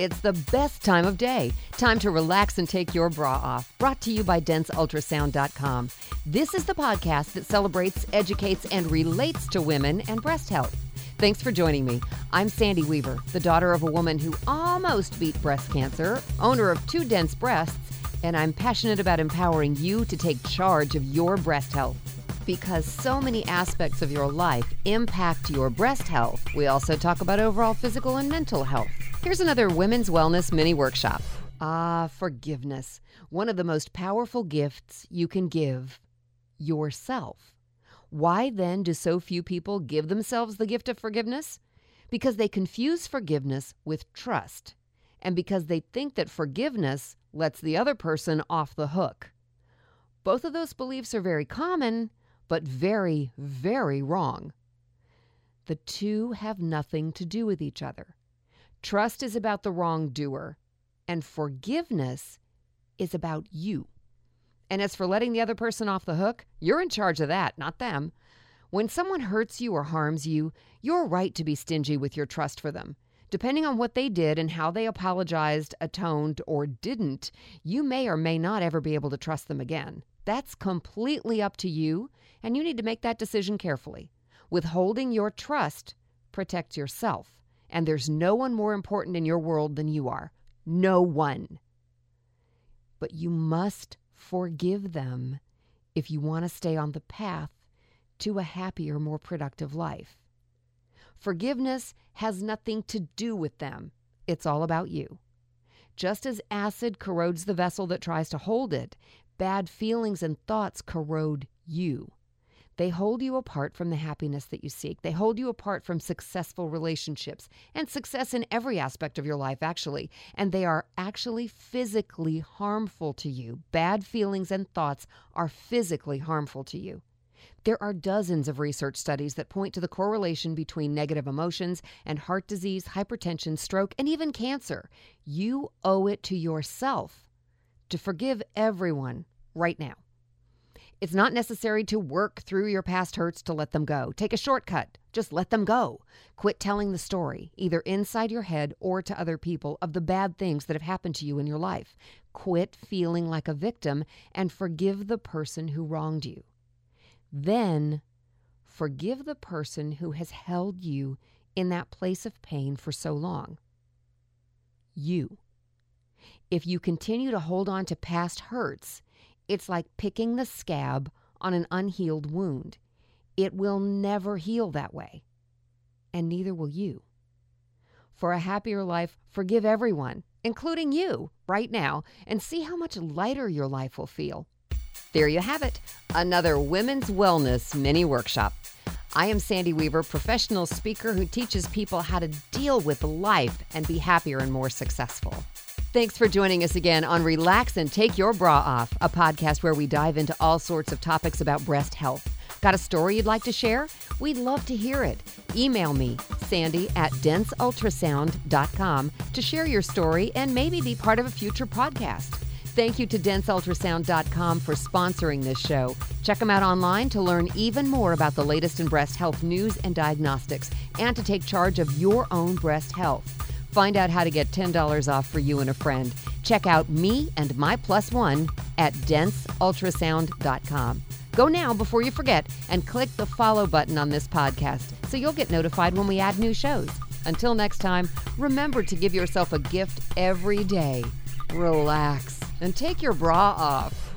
It's the best time of day. Time to relax and take your bra off. Brought to you by DenseUltrasound.com. This is the podcast that celebrates, educates, and relates to women and breast health. Thanks for joining me. I'm Sandy Weaver, the daughter of a woman who almost beat breast cancer, owner of two dense breasts, and I'm passionate about empowering you to take charge of your breast health because so many aspects of your life impact your breast health. We also talk about overall physical and mental health. Here's another women's wellness mini workshop. Ah, forgiveness. One of the most powerful gifts you can give yourself. Why then do so few people give themselves the gift of forgiveness? Because they confuse forgiveness with trust, and because they think that forgiveness lets the other person off the hook. Both of those beliefs are very common, but very, very wrong. The two have nothing to do with each other. Trust is about the wrongdoer, and forgiveness is about you. And as for letting the other person off the hook, you're in charge of that, not them. When someone hurts you or harms you, you're right to be stingy with your trust for them. Depending on what they did and how they apologized, atoned, or didn't, you may or may not ever be able to trust them again. That's completely up to you, and you need to make that decision carefully. Withholding your trust protects yourself, and there's no one more important in your world than you are. No one. But you must forgive them if you want to stay on the path to a happier, more productive life. Forgiveness has nothing to do with them, it's all about you. Just as acid corrodes the vessel that tries to hold it, bad feelings and thoughts corrode you. They hold you apart from the happiness that you seek. They hold you apart from successful relationships and success in every aspect of your life, actually. And they are actually physically harmful to you. Bad feelings and thoughts are physically harmful to you. There are dozens of research studies that point to the correlation between negative emotions and heart disease, hypertension, stroke, and even cancer. You owe it to yourself to forgive everyone right now. It's not necessary to work through your past hurts to let them go. Take a shortcut. Just let them go. Quit telling the story, either inside your head or to other people, of the bad things that have happened to you in your life. Quit feeling like a victim and forgive the person who wronged you. Then forgive the person who has held you in that place of pain for so long. You. If you continue to hold on to past hurts, it's like picking the scab on an unhealed wound. It will never heal that way, and neither will you. For a happier life, forgive everyone, including you, right now, and see how much lighter your life will feel. There you have it, another women's wellness mini workshop. I am Sandy Weaver, professional speaker who teaches people how to deal with life and be happier and more successful. Thanks for joining us again on Relax and Take Your Bra Off, a podcast where we dive into all sorts of topics about breast health. Got a story you'd like to share? We'd love to hear it. Email me, Sandy at denseultrasound.com, to share your story and maybe be part of a future podcast. Thank you to denseultrasound.com for sponsoring this show. Check them out online to learn even more about the latest in breast health news and diagnostics and to take charge of your own breast health. Find out how to get $10 off for you and a friend. Check out me and my plus one at denseultrasound.com. Go now before you forget and click the follow button on this podcast so you'll get notified when we add new shows. Until next time, remember to give yourself a gift every day. Relax and take your bra off.